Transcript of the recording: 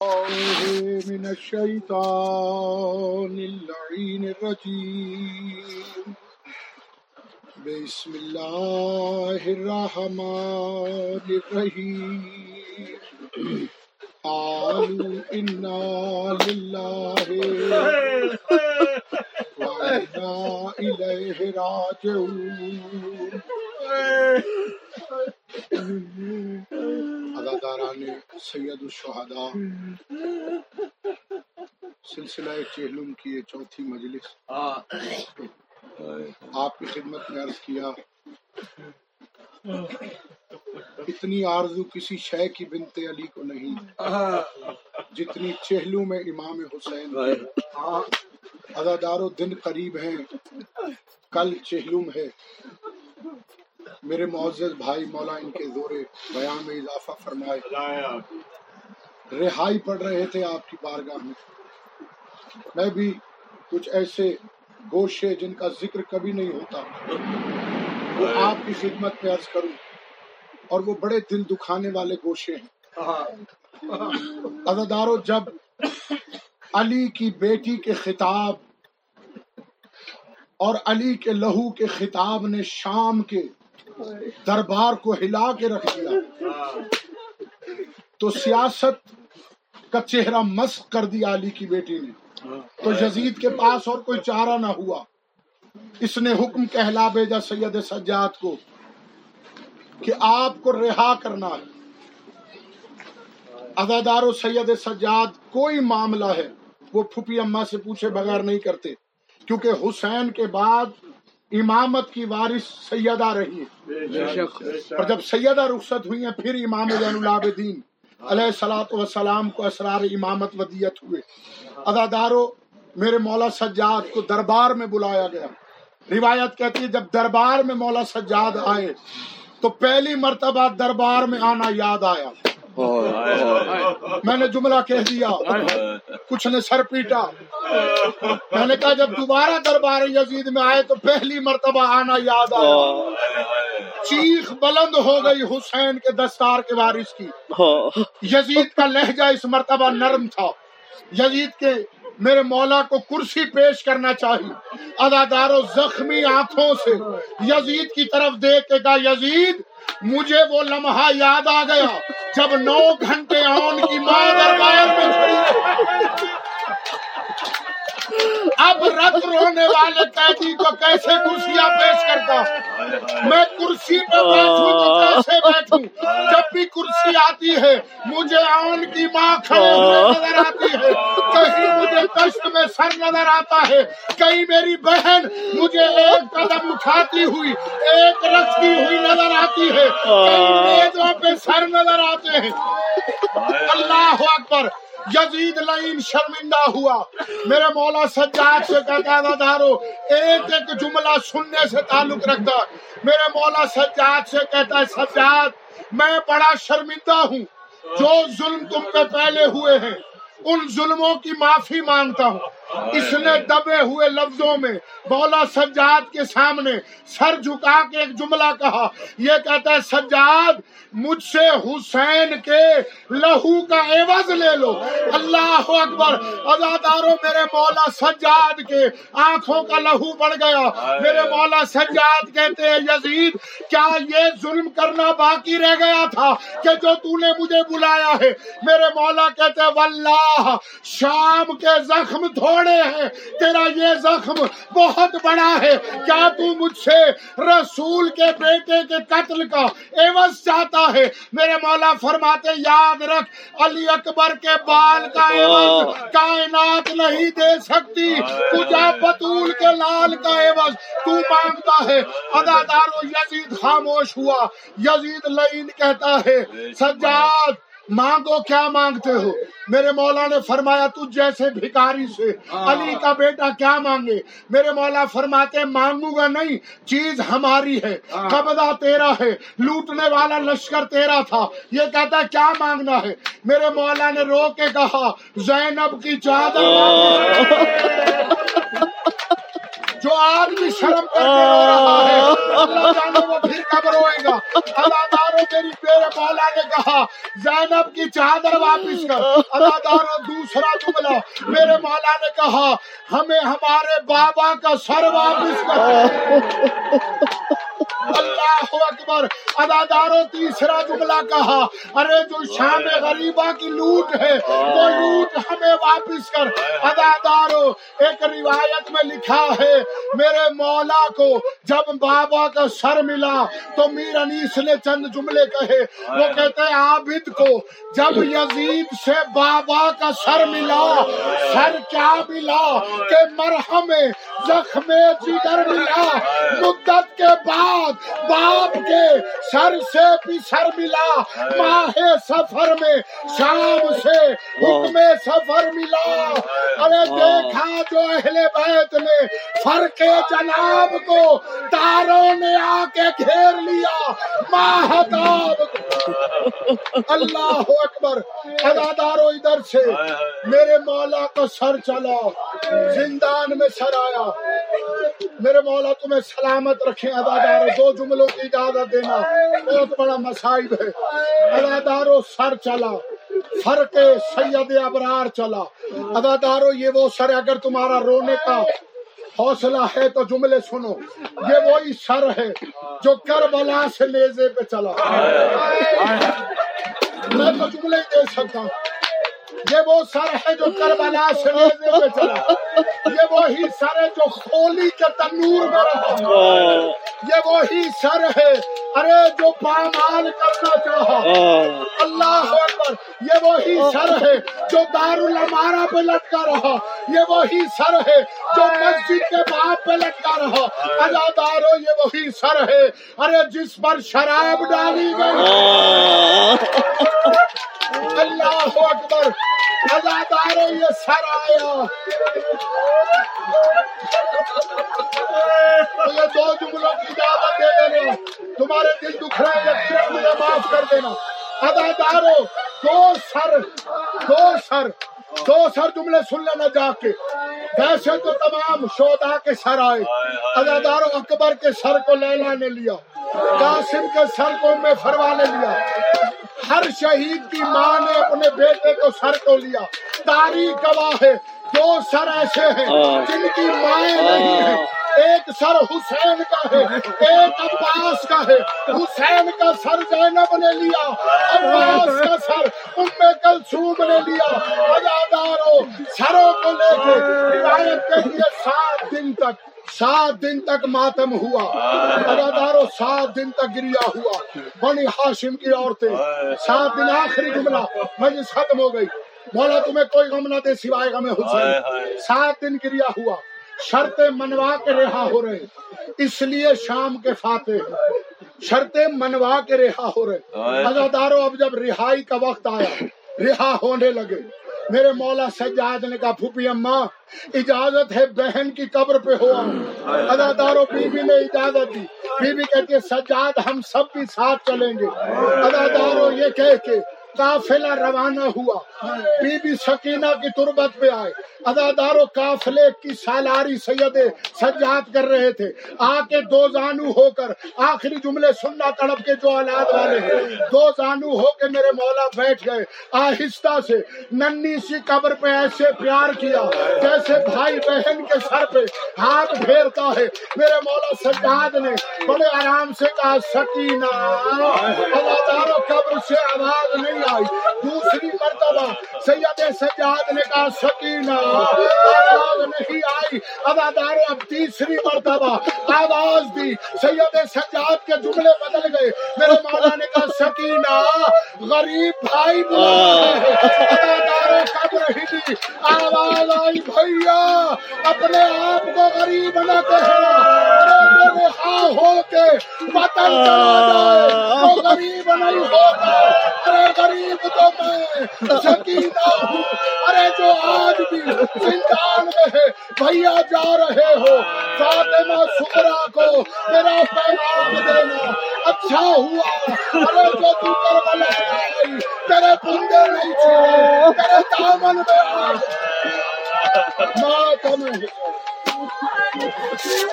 من الشيطان اللعين الرجيم. بسم الله الرحمن الرحيم. قالوا إنا لله وإنا إليه راجعون. سید الشہداء۔ سلسلہ چہلم کی یہ چوتھی مجلس۔ آپ کی خدمت میں عرض کیا۔ اتنی آرزو کسی شے کی بنت علی کو نہیں۔ جتنی چہلو میں امام حسین۔ ادادارو دن قریب ہیں۔ کل چہلم ہے۔ میرے معزز بھائی مولا ان کے زور بیان میں اضافہ فرمائے۔ رہائی پڑھ رہے تھے آپ کی بارگاہ میں۔ میں بھی کچھ ایسے گوشے جن کا ذکر کبھی نہیں ہوتا، وہ آپ کی خدمت میں عرض کروں۔ اور وہ بڑے دل دکھانے والے گوشے ہیں۔ ادادارو جب علی کی بیٹی کے خطاب اور علی کے لہو کے خطاب نے شام کے دربار کو ہلا کے رکھ دیا۔ تو سیاست کا چہرہ مسق کر دیا علی کی بیٹی نے۔ تو یزید کے پاس اور کوئی چارہ نہ ہوا۔ اس نے حکم کہلا بھیجا سید سجاد کو کہ آپ کو رہا کرنا ہے۔ ادادار و سید سجاد کوئی معاملہ ہے، وہ پھپھی اما سے پوچھے بغیر نہیں کرتے۔ کیونکہ حسین کے بعد امامت کی وارث سیدہ رہی ہے اور جب سیدہ رخصت ہوئی ہیں پھر امام زین العابدین علیہ سلاۃ وسلام کو اسرار امامت ودیت ہوئے۔ ادادارو میرے مولا سجاد کو دربار میں بلایا گیا۔ روایت کہتی ہے جب دربار میں مولا سجاد آئے تو پہلی مرتبہ دربار میں آنا یاد آیا۔ میں نے جملہ کہہ دیا۔ کچھ نے سر پیٹا۔ میں نے کہا جب دوبارہ دربار یزید میں آئے تو پہلی مرتبہ آنا یاد آیا۔ چیخ بلند ہو گئی حسین کے دستار کے وارث کی۔ یزید کا لہجہ اس مرتبہ نرم تھا۔ یزید کے میرے مولا کو کرسی پیش کرنا چاہیے۔ ادادار و زخمی آنکھوں سے یزید کی طرف دیکھ کے کہا یزید مجھے وہ لمحہ یاد آ گیا جب نو گھنٹے آن کی ماں دربار میں کھڑی اب رت رونے والے قیدی کو کیسے کرسیاں پیش کرتا میں کرسی پہ بیٹھوں تو کیسے بیٹھوں؟ جب بھی کرسی آتی ہے مجھے آن کی ماں کھڑے ہوئے نظر آتی ہے۔ کہیں مجھے کشت میں سر نظر آتا ہے۔ کہیں میری بہن مجھے ایک قدم اٹھاتی ہوئی ایک رکھتی ہوئی نظر آتی ہے۔ کہیں میزوں پہ سر نظر آتے ہیں۔ اللہ اکبر یزید لائن شرمندہ ہوا۔ میرے مولا سجاد سے کہتا ہے دارو ایک ایک جملہ سننے سے تعلق رکھتا۔ میرے مولا سجاد سے کہتا ہے، سجاد، میں بڑا شرمندہ ہوں۔ جو ظلم تم پہ پہلے ہوئے ہیں، ان ظلموں کی معافی مانگتا ہوں۔ اس نے دبے ہوئے لفظوں میں بولا سجاد کے سامنے سر جھکا کے ایک جملہ کہا۔ یہ کہتا ہے، سجاد، مجھ سے حسین کے لہو کا عوض لے لو۔ اللہ اکبر ازاداروں میرے مولا سجاد کے آنکھوں کا لہو بڑھ گیا۔ میرے مولا سجاد کہتے ہیں، یزید، کیا یہ ظلم کرنا باقی رہ گیا تھا کہ جو تو نے مجھے بلایا ہے؟ میرے مولا کہتے ہیں، واللہ، شام کے زخم تھوڑے بڑے ہیں۔ تیرا یہ زخم بہت بڑا ہے۔ کیا تو مجھ سے رسول کے بیٹے کے قتل کا عوض چاہتا ہے؟ میرے مولا فرماتے، یاد رکھ، علی اکبر کے بال کا عوض کائنات نہیں دے سکتی۔ تجھا بطول کے لال کا عوض تو مانگتا ہے۔ ادادار یزید خاموش ہوا۔ یزید لین کہتا ہے، سجاد مانگو کیا مانگتے ہو؟ میرے مولا نے فرمایا تو جیسے بھکاری سے علی کا بیٹا کیا مانگے؟ میرے مولا فرماتے مانگوں گا نہیں چیز ہماری ہے قبضہ تیرا ہے لوٹنے والا لشکر تیرا تھا۔ یہ کہتا کیا مانگنا ہے؟ میرے مولا نے رو کے کہا زینب کی چادر۔ جو آج بھی شرم کر کے رو رہا ہے اللہ جانے وہ پھر کب روئے گا؟ اداداروں میری میرے مولا نے کہا زینب کی چادر واپس کر۔ اداداروں دوسرا جملہ میرے مولا نے کہا ہمیں ہمارے بابا کا سر واپس کر۔ اللہ اکبر۔ اداداروں تیسرا جملہ کہا ارے جو شام غریبہ کی لوٹ ہے وہ لوٹ ہمیں واپس کر اداداروں ایک روایت میں لکھا ہے میرے مولا کو جب بابا کا سر ملا تو میر انیس نے چند جملے کہے۔ وہ کہتے ہیں عابد کو جب یزید سے بابا کا سر ملا سر کیا ملا؟ کہ مرہم زخم جگر ملا۔ مدت کے بعد باپ کے سر سے بھی سر ملا۔ ماہ سفر میں شام سے حکم سفر ملا۔ ارے دیکھا جو اہل بیت نے فرق جناب کو تاروں نے آ کے گھیر لیا۔ ماہتاب اللہ اکبر ادادارو ادھر سے۔ میرے مولا کا سر چلا زندان میں سر آیا میرے مولا تمہیں سلامت رکھیں ادادارو دو جملوں کی اجازت دینا۔ بہت بڑا مسائب ہے۔ ادادارو سر چلا۔ فرق سید ابرار چلا۔ ادادارو یہ وہ سر اگر تمہارا رونے کا حوصلہ ہے تو جملے سنو۔ یہ وہی سر ہے جو کربلا سے لیزے پہ چلا۔ میں تو جملے دے سکتا ہوں۔ یہ وہ سر ہے جو کربلا سے لیزے پہ چلا۔ یہ وہی سر ہے جو خولی کے تنور میں رہا۔ یہ وہی سر ہے، ارے جو پامال کرنا چاہا۔ اللہ اکبر، یہ وہی سر ہے جو دار المارا پہ لٹکا رہا۔ یہ وہی سر ہے جو مسجد کے باپ پہ لٹکا رہا۔ ادادارو یہ وہی سر ہے۔ ارے جس پر شراب ڈالی گئی۔ اللہ اکبر ادادارو یہ سر آیا۔ یہ دو جملوں کی اجازت دے دینا۔ تمہارے دل دکھ رہے ہیں مجھے معاف کر دینا۔ ادادارو دو سر دو سر دو سر جملے سن لینا جا کے ویسے تو تمام شودا کے سر آئے۔ ادادارو اکبر کے سر کو لیلا نے لیا۔ قاسم کے سر کو میں فروا نے لیا۔ ہر شہید کی ماں نے اپنے بیٹے کو سر کو لیا۔ تاریخ گواہ ہے دو سر ایسے ہیں جن کی مائیں نہیں ہیں۔ ایک سر حسین کا ہے ایک عباس کا ہے۔ حسین کا سر زینب نے لیا عباس کا سر ام کلثوم نے لیا۔ اداداروں سروں کو لے کے روایت کے لیے سات دن تک سات دن تک ماتم ہوا۔ اداداروں سات دن تک گریا ہوا۔ بنی ہاشم کی عورتیں۔ سات دن آخری جملہ۔ مجلس ختم ہو گئی۔ مولا تمہیں کوئی غم نہ دے سوائے غم حسین۔ سات دن گریا ہوا۔ شرطیں منوا کے رہا ہو رہے۔ اس لیے شام کے فاتح۔ شرطیں منوا کے رہا ہو رہے۔ ازاداروں اب جب رہائی کا وقت آیا رہا ہونے لگے۔ میرے مولا سجاد نے کہا، پھوپھی اماں، اجازت ہے بہن کی قبر پہ ہوا اداداروں بی بی نے اجازت دی۔ بی بی کہتی ہے، سجاد ہم سب بھی ساتھ چلیں گے۔ اداداروں یہ کہہ کے قافلہ روانہ ہوا۔ بی بی سکینہ کی تربت پہ آئے۔ اداداروں قافلے کی سالاری سید سجاد کر رہے تھے۔ آ کے دو زانو ہو کر آخری جملے سننا تڑپ کے جو اولاد والے ہیں۔ دو زانو ہو کے میرے مولا بیٹھ گئے۔ آہستہ سے ننی سی قبر پہ ایسے پیار کیا جیسے بھائی بہن کے سر پہ ہاتھ پھیرتا ہے۔ میرے مولا سجاد نے بڑے آرام سے کہا، سکینہ اداداروں قبر سے آواز نہیں آئی۔ دوسری مرتبہ سید سجاد نے کہا، سکینہ، آواز نہیں آئی۔ اداداروں اب تیسری مرتبہ آواز دی۔ سید سجاد کے جملے بدل گئے۔ میرے مولا نے کہا، سکینہ، غریب بھائی اداداروں آواز آئی بھیا، اپنے آپ کو غریب نہ کہنا رہا ہو کے وطن چلا جائے، تو غریب نہیں ہوگا ارے غریب تو میں سکینہ ہوں۔ ارے جو آج بھی زندان میں ہے، بھیا جا رہے ہو۔ فاطمہ سکرا کو میرا پیغام دینا۔ اچھا ہوا۔ ارے جو تو کربلا آئی، تیرے بندے نہیں چھوڑے، تیرے دامن میں آئی ماتم حسین